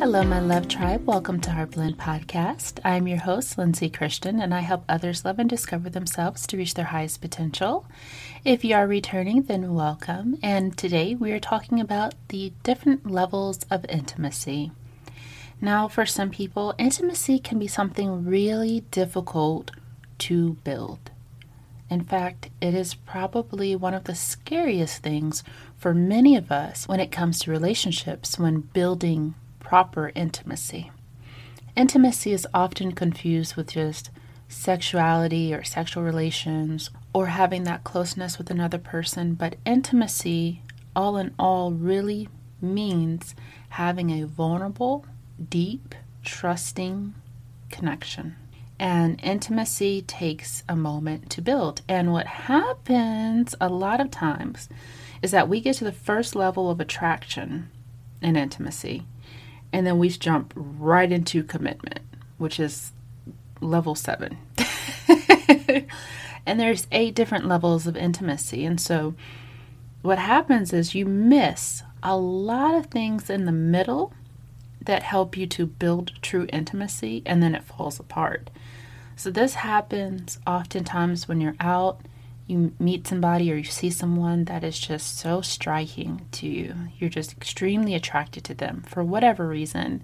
Hello, my love tribe. Welcome to Heartblend Podcast. I'm your host, Lindsay Christian, and I help others love and discover themselves to reach their highest potential. If you are returning, then welcome. And today we are talking about the different levels of intimacy. Now, for some people, intimacy can be something really difficult to build. In fact, it is probably one of the scariest things for many of us when it comes to relationships when building proper intimacy. Intimacy is often confused with just sexuality or sexual relations or having that closeness with another person, but intimacy, all in all, really means having a vulnerable, deep, trusting connection. And intimacy takes a moment to build. And what happens a lot of times is that we get to the first level of attraction and intimacy and then we jump right into commitment, which is level seven. and there's eight different levels of intimacy. And so what happens is you miss a lot of things in the middle that help you to build true intimacy and then it falls apart. So this happens oftentimes when you're out you meet somebody or you see someone that is just so striking to you. You're just extremely attracted to them for whatever reason.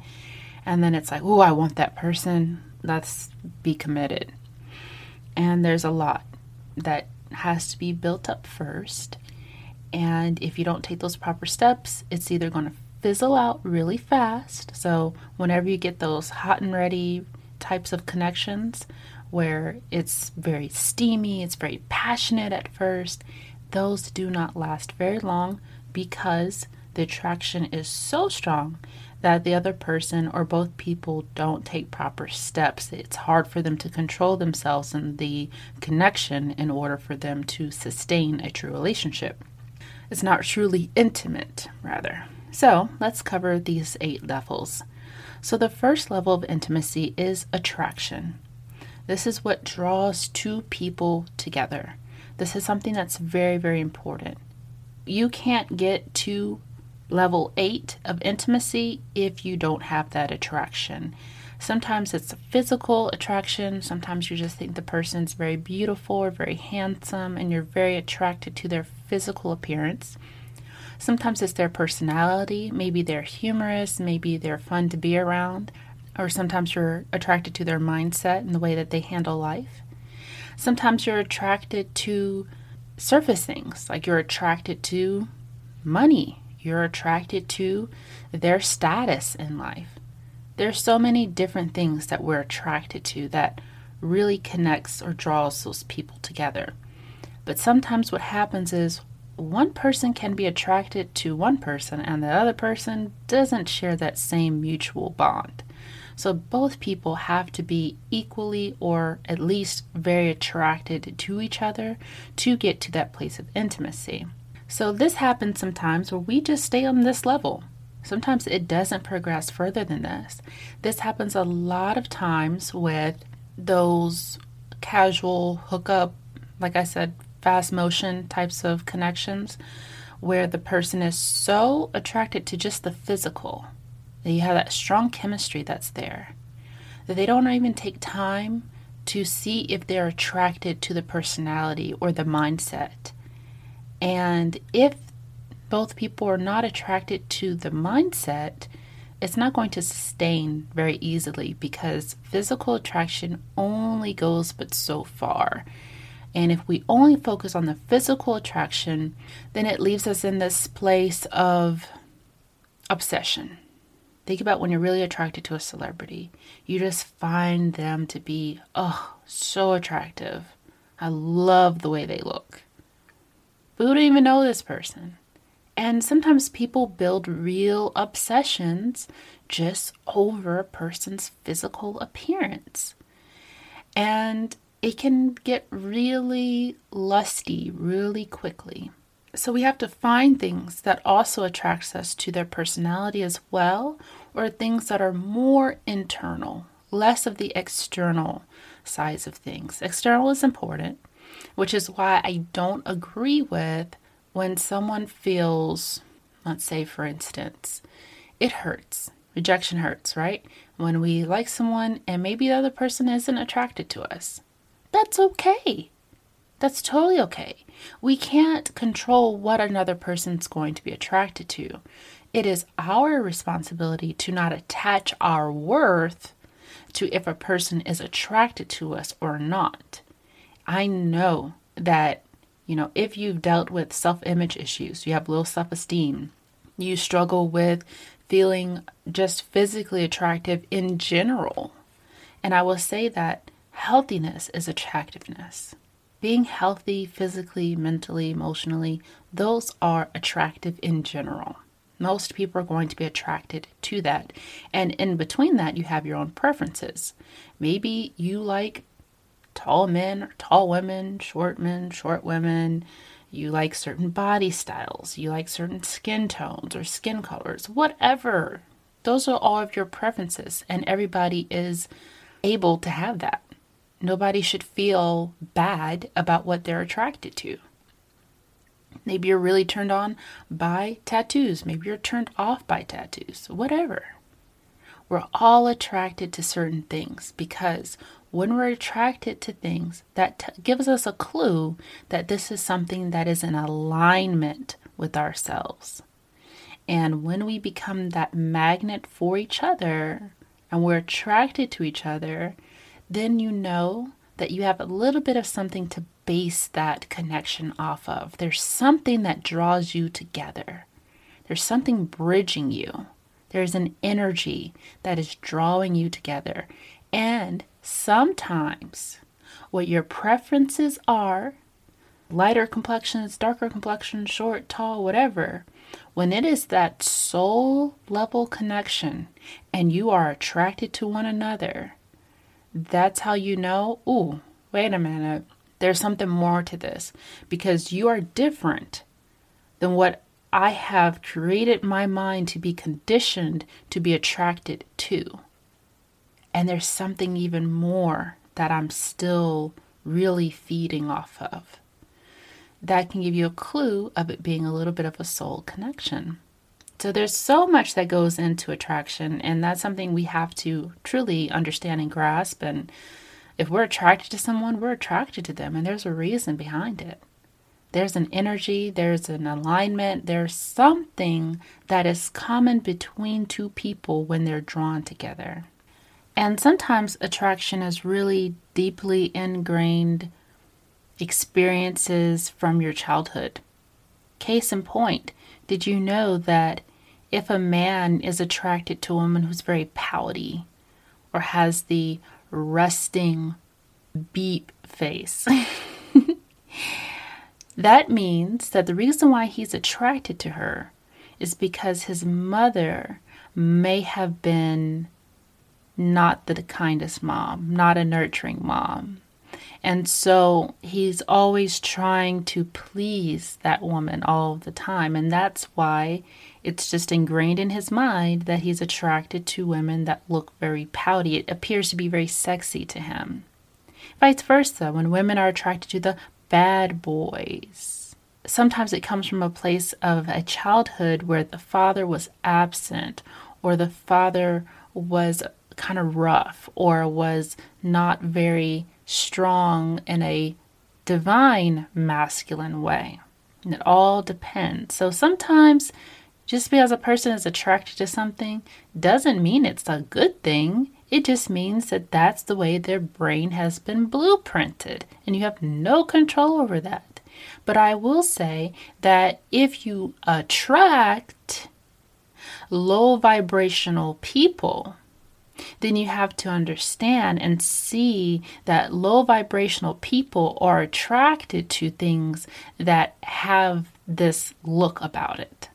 And then it's like, oh, I want that person. Let's be committed. And there's a lot that has to be built up first. And if you don't take those proper steps, it's either going to fizzle out really fast. So, whenever you get those hot and ready types of connections, where it's very steamy, it's very passionate at first, those do not last very long because the attraction is so strong that the other person or both people don't take proper steps. It's hard for them to control themselves and the connection in order for them to sustain a true relationship. It's not truly intimate, rather. So let's cover these eight levels. So the first level of intimacy is attraction. This is what draws two people together. This is something that's very, very important. You can't get to level eight of intimacy if you don't have that attraction. Sometimes it's a physical attraction. Sometimes you just think the person's very beautiful or very handsome and you're very attracted to their physical appearance. Sometimes it's their personality. Maybe they're humorous. Maybe they're fun to be around or sometimes you're attracted to their mindset and the way that they handle life. Sometimes you're attracted to surface things, like you're attracted to money, you're attracted to their status in life. There's so many different things that we're attracted to that really connects or draws those people together. But sometimes what happens is one person can be attracted to one person and the other person doesn't share that same mutual bond. So both people have to be equally or at least very attracted to each other to get to that place of intimacy. So this happens sometimes where we just stay on this level. Sometimes it doesn't progress further than this. This happens a lot of times with those casual hookup, like I said, fast motion types of connections where the person is so attracted to just the physical that you have that strong chemistry that's there, that they don't even take time to see if they're attracted to the personality or the mindset. And if both people are not attracted to the mindset, it's not going to sustain very easily because physical attraction only goes but so far. And if we only focus on the physical attraction, then it leaves us in this place of obsession. Think about when you're really attracted to a celebrity. You just find them to be, oh, so attractive. I love the way they look. But we don't even know this person. And sometimes people build real obsessions just over a person's physical appearance. And it can get really lusty really quickly. So we have to find things that also attracts us to their personality as well, or things that are more internal, less of the external sides of things. External is important, which is why I don't agree with when someone feels, let's say for instance, it hurts. Rejection hurts, right? When we like someone and maybe the other person isn't attracted to us. That's okay. That's totally okay. We can't control what another person's going to be attracted to. It is our responsibility to not attach our worth to if a person is attracted to us or not. I know that, you know, if you've dealt with self image issues, you have low self esteem, you struggle with feeling just physically attractive in general. And I will say that healthiness is attractiveness. Being healthy physically, mentally, emotionally, those are attractive in general. Most people are going to be attracted to that. And in between that, you have your own preferences. Maybe you like tall men or tall women, short men, short women. You like certain body styles. You like certain skin tones or skin colors, whatever. Those are all of your preferences, and everybody is able to have that. Nobody should feel bad about what they're attracted to. Maybe you're really turned on by tattoos. Maybe you're turned off by tattoos. Whatever. We're all attracted to certain things because when we're attracted to things, that t- gives us a clue that this is something that is in alignment with ourselves. And when we become that magnet for each other and we're attracted to each other, then you know that you have a little bit of something to base that connection off of. There's something that draws you together, there's something bridging you. There's an energy that is drawing you together. And sometimes what your preferences are lighter complexions, darker complexion, short, tall, whatever when it is that soul level connection and you are attracted to one another, that's how you know, ooh, wait a minute, there's something more to this because you are different than what I have created my mind to be conditioned to be attracted to. And there's something even more that I'm still really feeding off of. That can give you a clue of it being a little bit of a soul connection. So there's so much that goes into attraction, and that's something we have to truly understand and grasp. And if we're attracted to someone, we're attracted to them, and there's a reason behind it. There's an energy, there's an alignment, there's something that is common between two people when they're drawn together. And sometimes attraction is really deeply ingrained experiences from your childhood. Case in point, did you know that if a man is attracted to a woman who's very pouty or has the resting beep face, that means that the reason why he's attracted to her is because his mother may have been not the kindest mom, not a nurturing mom. And so he's always trying to please that woman all the time. And that's why it's just ingrained in his mind that he's attracted to women that look very pouty. It appears to be very sexy to him. Vice versa, when women are attracted to the bad boys, sometimes it comes from a place of a childhood where the father was absent or the father was kind of rough or was not very strong in a divine masculine way. And it all depends. So sometimes just because a person is attracted to something doesn't mean it's a good thing. It just means that that's the way their brain has been blueprinted, and you have no control over that. But I will say that if you attract low vibrational people, then you have to understand and see that low vibrational people are attracted to things that have this look about it.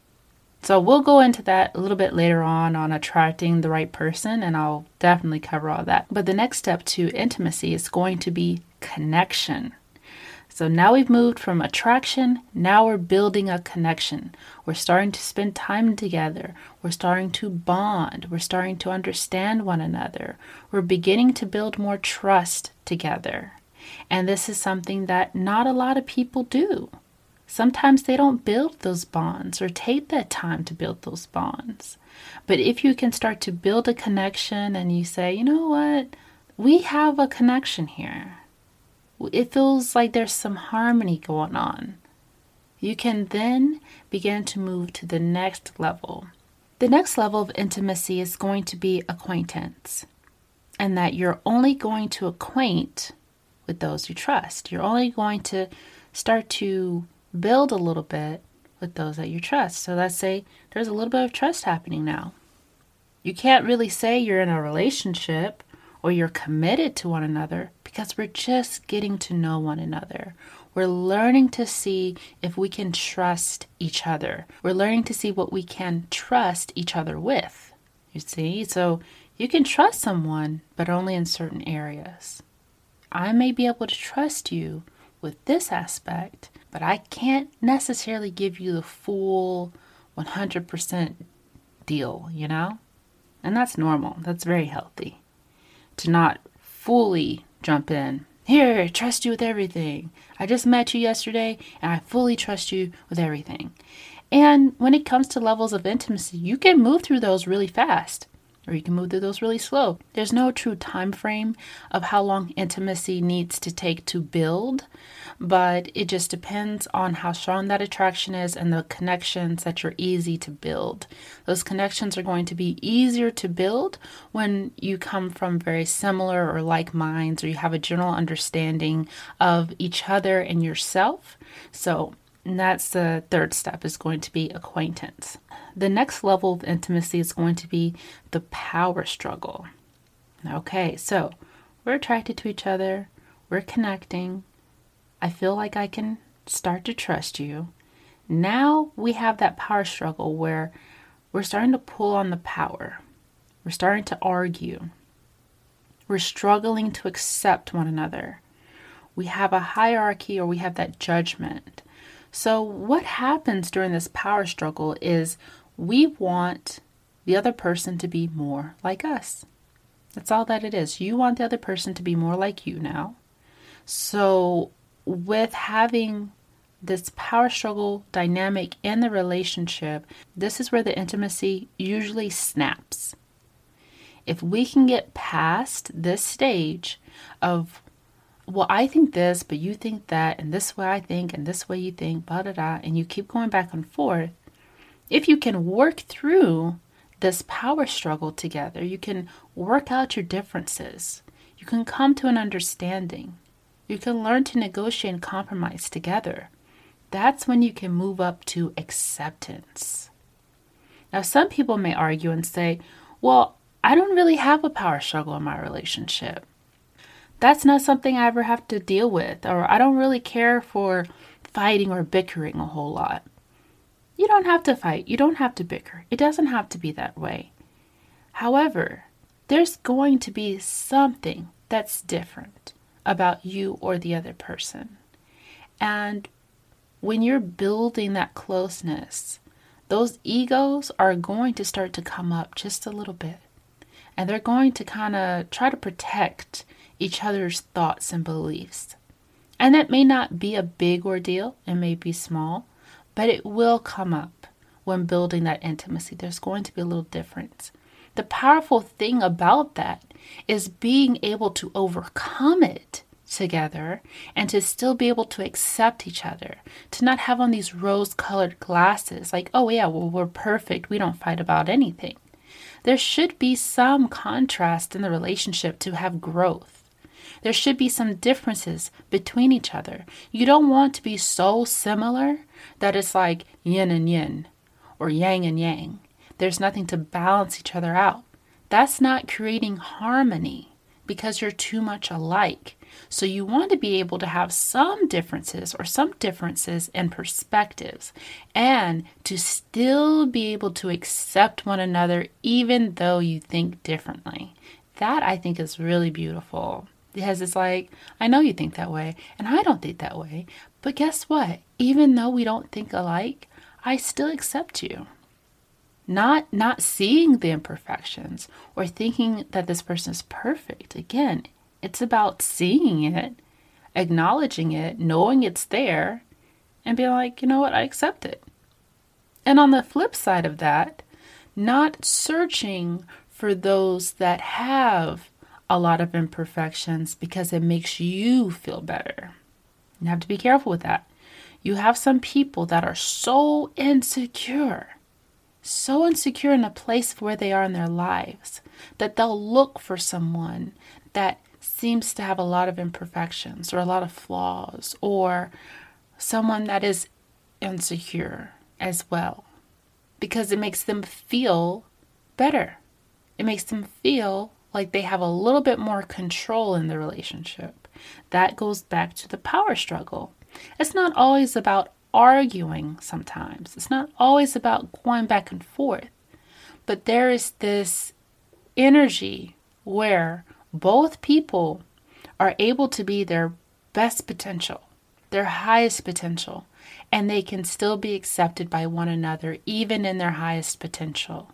So we'll go into that a little bit later on on attracting the right person, and I'll definitely cover all that. But the next step to intimacy is going to be connection. So now we've moved from attraction, now we're building a connection. We're starting to spend time together. We're starting to bond. We're starting to understand one another. We're beginning to build more trust together. And this is something that not a lot of people do. Sometimes they don't build those bonds or take that time to build those bonds. But if you can start to build a connection and you say, you know what, we have a connection here, it feels like there's some harmony going on. You can then begin to move to the next level. The next level of intimacy is going to be acquaintance, and that you're only going to acquaint with those you trust. You're only going to start to build a little bit with those that you trust. So let's say there's a little bit of trust happening now. You can't really say you're in a relationship or you're committed to one another because we're just getting to know one another. We're learning to see if we can trust each other. We're learning to see what we can trust each other with. You see? So you can trust someone, but only in certain areas. I may be able to trust you with this aspect, but I can't necessarily give you the full 100% deal, you know? And that's normal. That's very healthy. To not fully jump in. Here, trust you with everything. I just met you yesterday and I fully trust you with everything. And when it comes to levels of intimacy, you can move through those really fast or you can move through those really slow. There's no true time frame of how long intimacy needs to take to build, but it just depends on how strong that attraction is and the connections that you're easy to build. Those connections are going to be easier to build when you come from very similar or like minds or you have a general understanding of each other and yourself. So, and that's the third step is going to be acquaintance. The next level of intimacy is going to be the power struggle. Okay, so we're attracted to each other, we're connecting. I feel like I can start to trust you. Now we have that power struggle where we're starting to pull on the power. We're starting to argue. We're struggling to accept one another. We have a hierarchy or we have that judgment. So, what happens during this power struggle is we want the other person to be more like us. That's all that it is. You want the other person to be more like you now. So, with having this power struggle dynamic in the relationship, this is where the intimacy usually snaps. If we can get past this stage of well, I think this, but you think that, and this way I think, and this way you think, blah, blah, blah, and you keep going back and forth, if you can work through this power struggle together, you can work out your differences, you can come to an understanding, you can learn to negotiate and compromise together. That's when you can move up to acceptance. Now, some people may argue and say, well, I don't really have a power struggle in my relationship that's not something I ever have to deal with, or I don't really care for fighting or bickering a whole lot. You don't have to fight, you don't have to bicker. It doesn't have to be that way. However, there's going to be something that's different about you or the other person. And when you're building that closeness, those egos are going to start to come up just a little bit. And they're going to kind of try to protect each other's thoughts and beliefs. And it may not be a big ordeal, it may be small, but it will come up when building that intimacy. There's going to be a little difference. The powerful thing about that is being able to overcome it together and to still be able to accept each other, to not have on these rose colored glasses like, oh, yeah, well, we're perfect. We don't fight about anything. There should be some contrast in the relationship to have growth. There should be some differences between each other. You don't want to be so similar that it's like yin and yin or yang and yang. There's nothing to balance each other out. That's not creating harmony because you're too much alike. So you want to be able to have some differences or some differences in perspectives and to still be able to accept one another even though you think differently. That I think is really beautiful. Because it's like, I know you think that way, and I don't think that way. But guess what? Even though we don't think alike, I still accept you. Not not seeing the imperfections or thinking that this person is perfect. Again, it's about seeing it, acknowledging it, knowing it's there, and being like, you know what, I accept it. And on the flip side of that, not searching for those that have a lot of imperfections because it makes you feel better. You have to be careful with that. You have some people that are so insecure, so insecure in a place where they are in their lives that they'll look for someone that seems to have a lot of imperfections or a lot of flaws or someone that is insecure as well because it makes them feel better. It makes them feel like they have a little bit more control in the relationship. That goes back to the power struggle. It's not always about arguing sometimes, it's not always about going back and forth, but there is this energy where both people are able to be their best potential, their highest potential, and they can still be accepted by one another, even in their highest potential,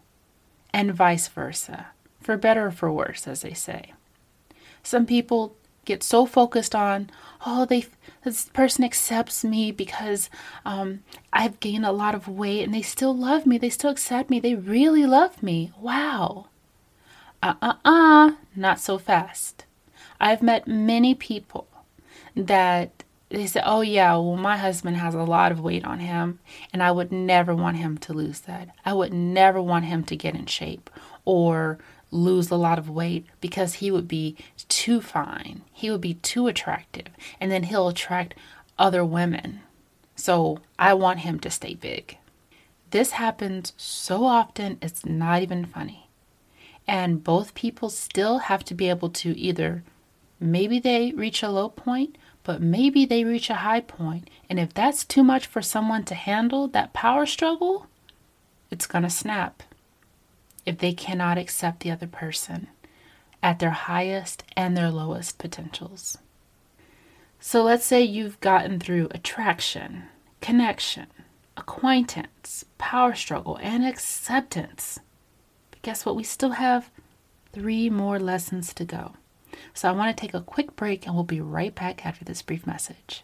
and vice versa, for better or for worse, as they say. Some people get so focused on, oh, they this person accepts me because um, I've gained a lot of weight, and they still love me, they still accept me, they really love me. Wow. Uh uh uh, not so fast. I've met many people that they say, oh, yeah, well, my husband has a lot of weight on him, and I would never want him to lose that. I would never want him to get in shape or lose a lot of weight because he would be too fine. He would be too attractive, and then he'll attract other women. So I want him to stay big. This happens so often, it's not even funny. And both people still have to be able to either maybe they reach a low point but maybe they reach a high point. and if that's too much for someone to handle, that power struggle, it's going to snap if they cannot accept the other person at their highest and their lowest potentials. So let's say you've gotten through attraction, connection, acquaintance, power struggle, and acceptance. But guess what? We still have three more lessons to go. So I want to take a quick break and we'll be right back after this brief message.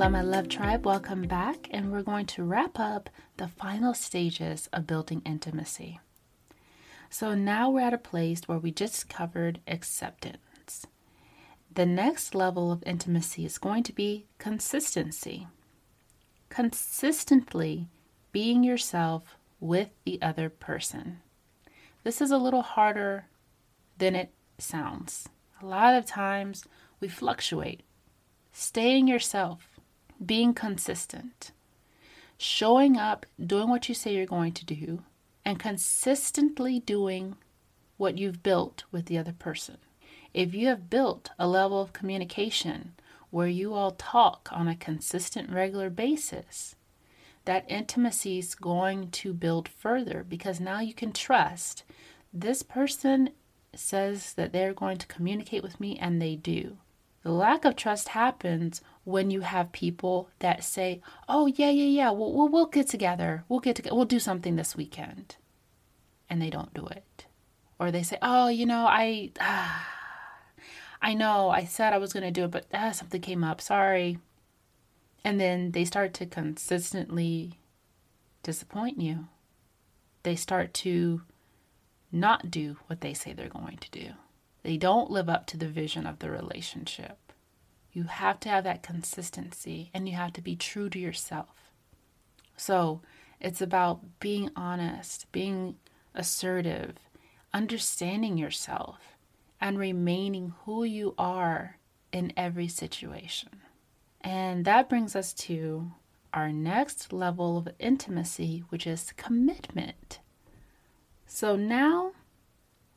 Hello, my love tribe. Welcome back. And we're going to wrap up the final stages of building intimacy. So now we're at a place where we just covered acceptance. The next level of intimacy is going to be consistency. Consistently being yourself with the other person. This is a little harder than it sounds. A lot of times we fluctuate. Staying yourself, being consistent, showing up, doing what you say you're going to do, and consistently doing what you've built with the other person. If you have built a level of communication where you all talk on a consistent, regular basis, that intimacy is going to build further because now you can trust this person says that they're going to communicate with me and they do. The lack of trust happens when you have people that say, "Oh yeah, yeah, yeah, we'll we'll, we'll get together. We'll get together. We'll do something this weekend," and they don't do it, or they say, "Oh, you know, I, ah, I know, I said I was going to do it, but ah, something came up. Sorry." And then they start to consistently disappoint you. They start to not do what they say they're going to do. They don't live up to the vision of the relationship. You have to have that consistency and you have to be true to yourself. So it's about being honest, being assertive, understanding yourself, and remaining who you are in every situation. And that brings us to our next level of intimacy, which is commitment. So now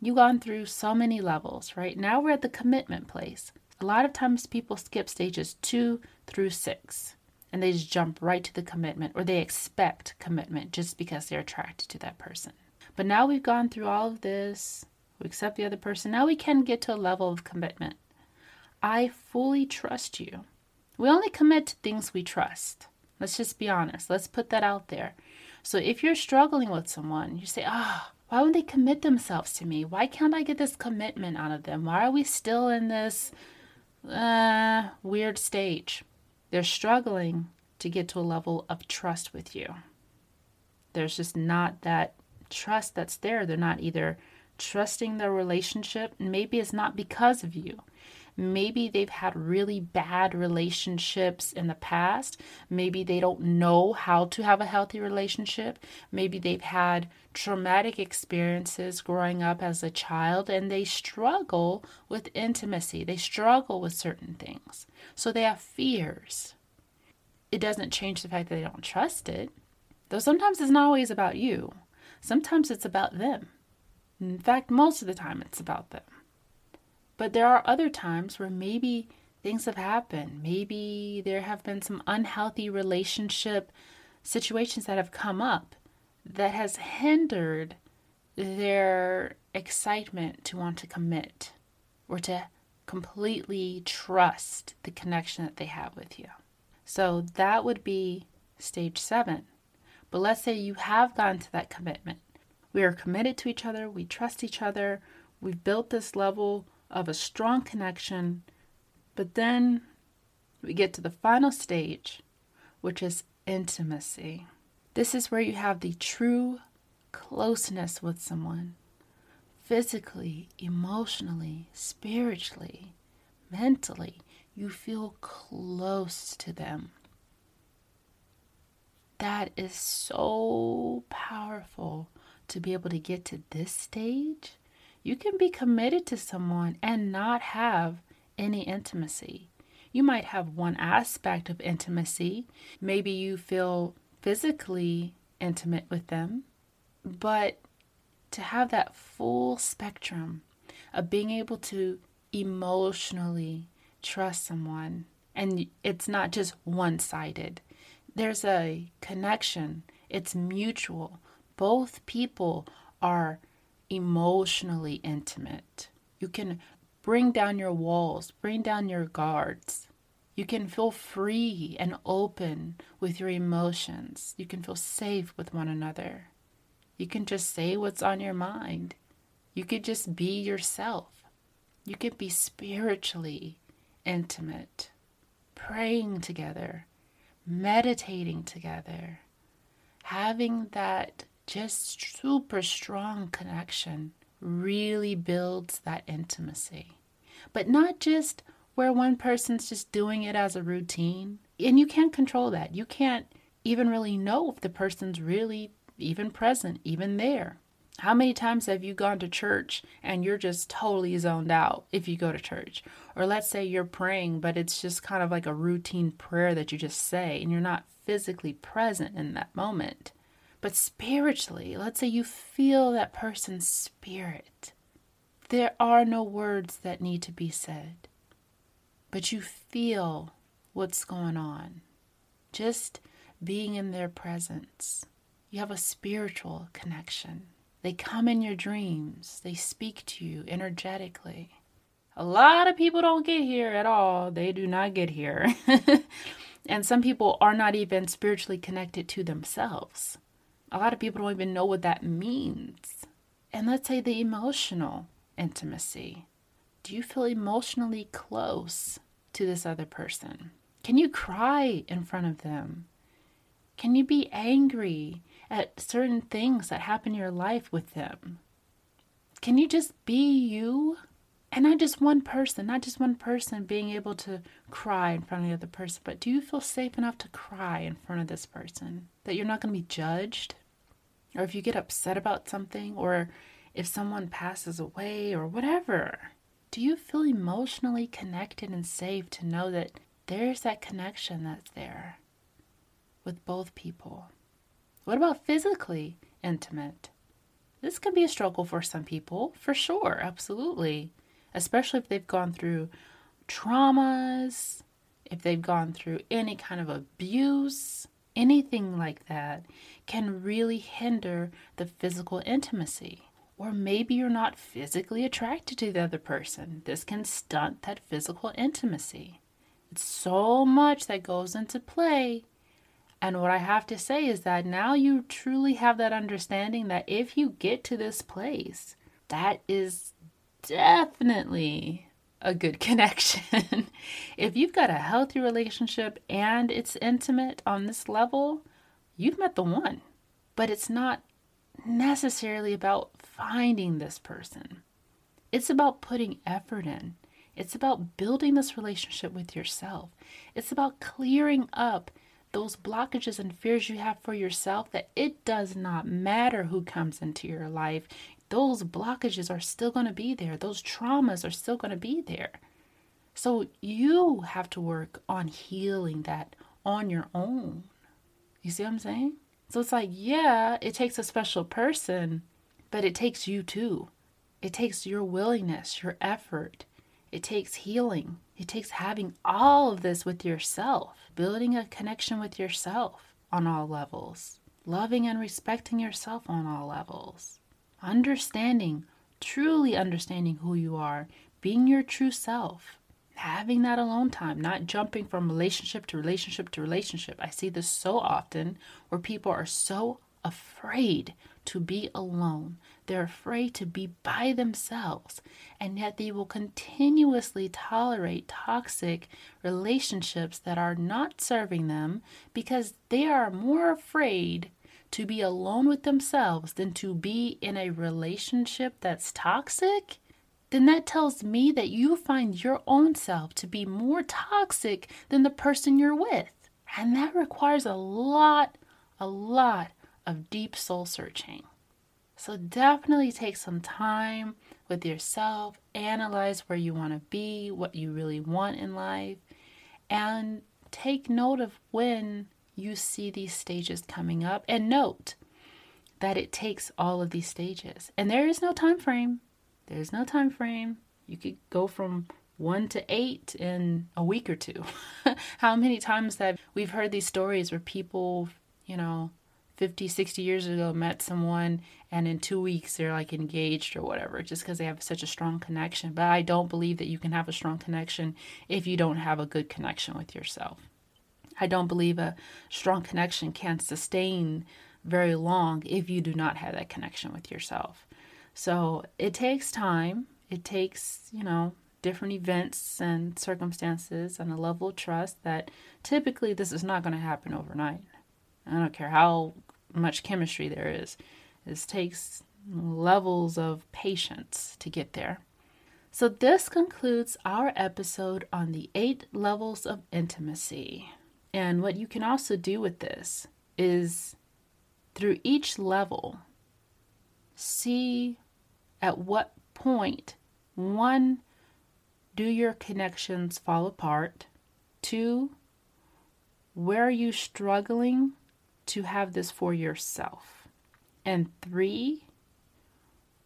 You've gone through so many levels, right? Now we're at the commitment place. A lot of times people skip stages two through six and they just jump right to the commitment or they expect commitment just because they're attracted to that person. But now we've gone through all of this, we accept the other person. Now we can get to a level of commitment. I fully trust you. We only commit to things we trust. Let's just be honest. Let's put that out there. So if you're struggling with someone, you say, ah, oh, why would they commit themselves to me? Why can't I get this commitment out of them? Why are we still in this uh, weird stage? They're struggling to get to a level of trust with you. There's just not that trust that's there. They're not either trusting the relationship, and maybe it's not because of you. Maybe they've had really bad relationships in the past. Maybe they don't know how to have a healthy relationship. Maybe they've had traumatic experiences growing up as a child and they struggle with intimacy. They struggle with certain things. So they have fears. It doesn't change the fact that they don't trust it. Though sometimes it's not always about you, sometimes it's about them. In fact, most of the time it's about them. But there are other times where maybe things have happened. Maybe there have been some unhealthy relationship situations that have come up that has hindered their excitement to want to commit or to completely trust the connection that they have with you. So that would be stage seven. But let's say you have gotten to that commitment. We are committed to each other, we trust each other, we've built this level of a strong connection. But then we get to the final stage, which is intimacy. This is where you have the true closeness with someone physically, emotionally, spiritually, mentally. You feel close to them. That is so powerful to be able to get to this stage you can be committed to someone and not have any intimacy. You might have one aspect of intimacy. Maybe you feel physically intimate with them, but to have that full spectrum of being able to emotionally trust someone, and it's not just one sided, there's a connection, it's mutual. Both people are emotionally intimate. You can bring down your walls, bring down your guards. You can feel free and open with your emotions. You can feel safe with one another. You can just say what's on your mind. You could just be yourself. You could be spiritually intimate, praying together, meditating together, having that just super strong connection really builds that intimacy. But not just where one person's just doing it as a routine. And you can't control that. You can't even really know if the person's really even present, even there. How many times have you gone to church and you're just totally zoned out if you go to church? Or let's say you're praying, but it's just kind of like a routine prayer that you just say and you're not physically present in that moment. But spiritually, let's say you feel that person's spirit. There are no words that need to be said, but you feel what's going on. Just being in their presence. You have a spiritual connection. They come in your dreams, they speak to you energetically. A lot of people don't get here at all. They do not get here. and some people are not even spiritually connected to themselves. A lot of people don't even know what that means. And let's say the emotional intimacy. Do you feel emotionally close to this other person? Can you cry in front of them? Can you be angry at certain things that happen in your life with them? Can you just be you? And not just one person, not just one person being able to cry in front of the other person, but do you feel safe enough to cry in front of this person? That you're not going to be judged? Or if you get upset about something, or if someone passes away, or whatever, do you feel emotionally connected and safe to know that there's that connection that's there with both people? What about physically intimate? This can be a struggle for some people, for sure, absolutely. Especially if they've gone through traumas, if they've gone through any kind of abuse, anything like that can really hinder the physical intimacy. Or maybe you're not physically attracted to the other person. This can stunt that physical intimacy. It's so much that goes into play. And what I have to say is that now you truly have that understanding that if you get to this place, that is definitely a good connection. if you've got a healthy relationship and it's intimate on this level, you've met the one. But it's not necessarily about finding this person, it's about putting effort in. It's about building this relationship with yourself. It's about clearing up those blockages and fears you have for yourself that it does not matter who comes into your life those blockages are still going to be there. Those traumas are still going to be there. So you have to work on healing that on your own. You see what I'm saying? So it's like, yeah, it takes a special person, but it takes you too. It takes your willingness, your effort. It takes healing. It takes having all of this with yourself, building a connection with yourself on all levels, loving and respecting yourself on all levels understanding, truly understanding who you are, being your true self, having that alone time, not jumping from relationship to relationship to relationship. I see this so often where people are so afraid to be alone. They're afraid to be by themselves, and yet they will continuously tolerate toxic relationships that are not serving them because they are more afraid to be alone with themselves than to be in a relationship that's toxic, then that tells me that you find your own self to be more toxic than the person you're with. And that requires a lot, a lot of deep soul searching. So definitely take some time with yourself, analyze where you want to be, what you really want in life, and take note of when you see these stages coming up and note that it takes all of these stages. And there is no time frame. There's no time frame. You could go from 1 to 8 in a week or two. How many times have we've heard these stories where people you know 50 60 years ago met someone and in 2 weeks they're like engaged or whatever just because they have such a strong connection. But i don't believe that you can have a strong connection if you don't have a good connection with yourself I don't believe a strong connection can sustain very long if you do not have that connection with yourself. So it takes time. It takes, you know, different events and circumstances and a level of trust that typically this is not going to happen overnight. I don't care how much chemistry there is. This takes levels of patience to get there. So, this concludes our episode on the eight levels of intimacy. And what you can also do with this is through each level, see at what point one, do your connections fall apart? Two, where are you struggling to have this for yourself? And three,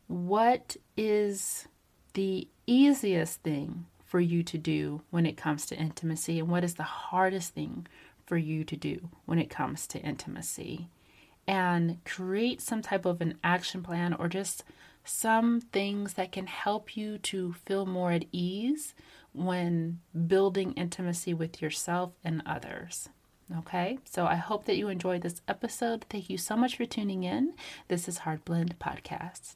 what is the easiest thing for you to do when it comes to intimacy and what is the hardest thing for you to do when it comes to intimacy and create some type of an action plan or just some things that can help you to feel more at ease when building intimacy with yourself and others. Okay, so I hope that you enjoyed this episode. Thank you so much for tuning in. This is Heart Blend Podcast.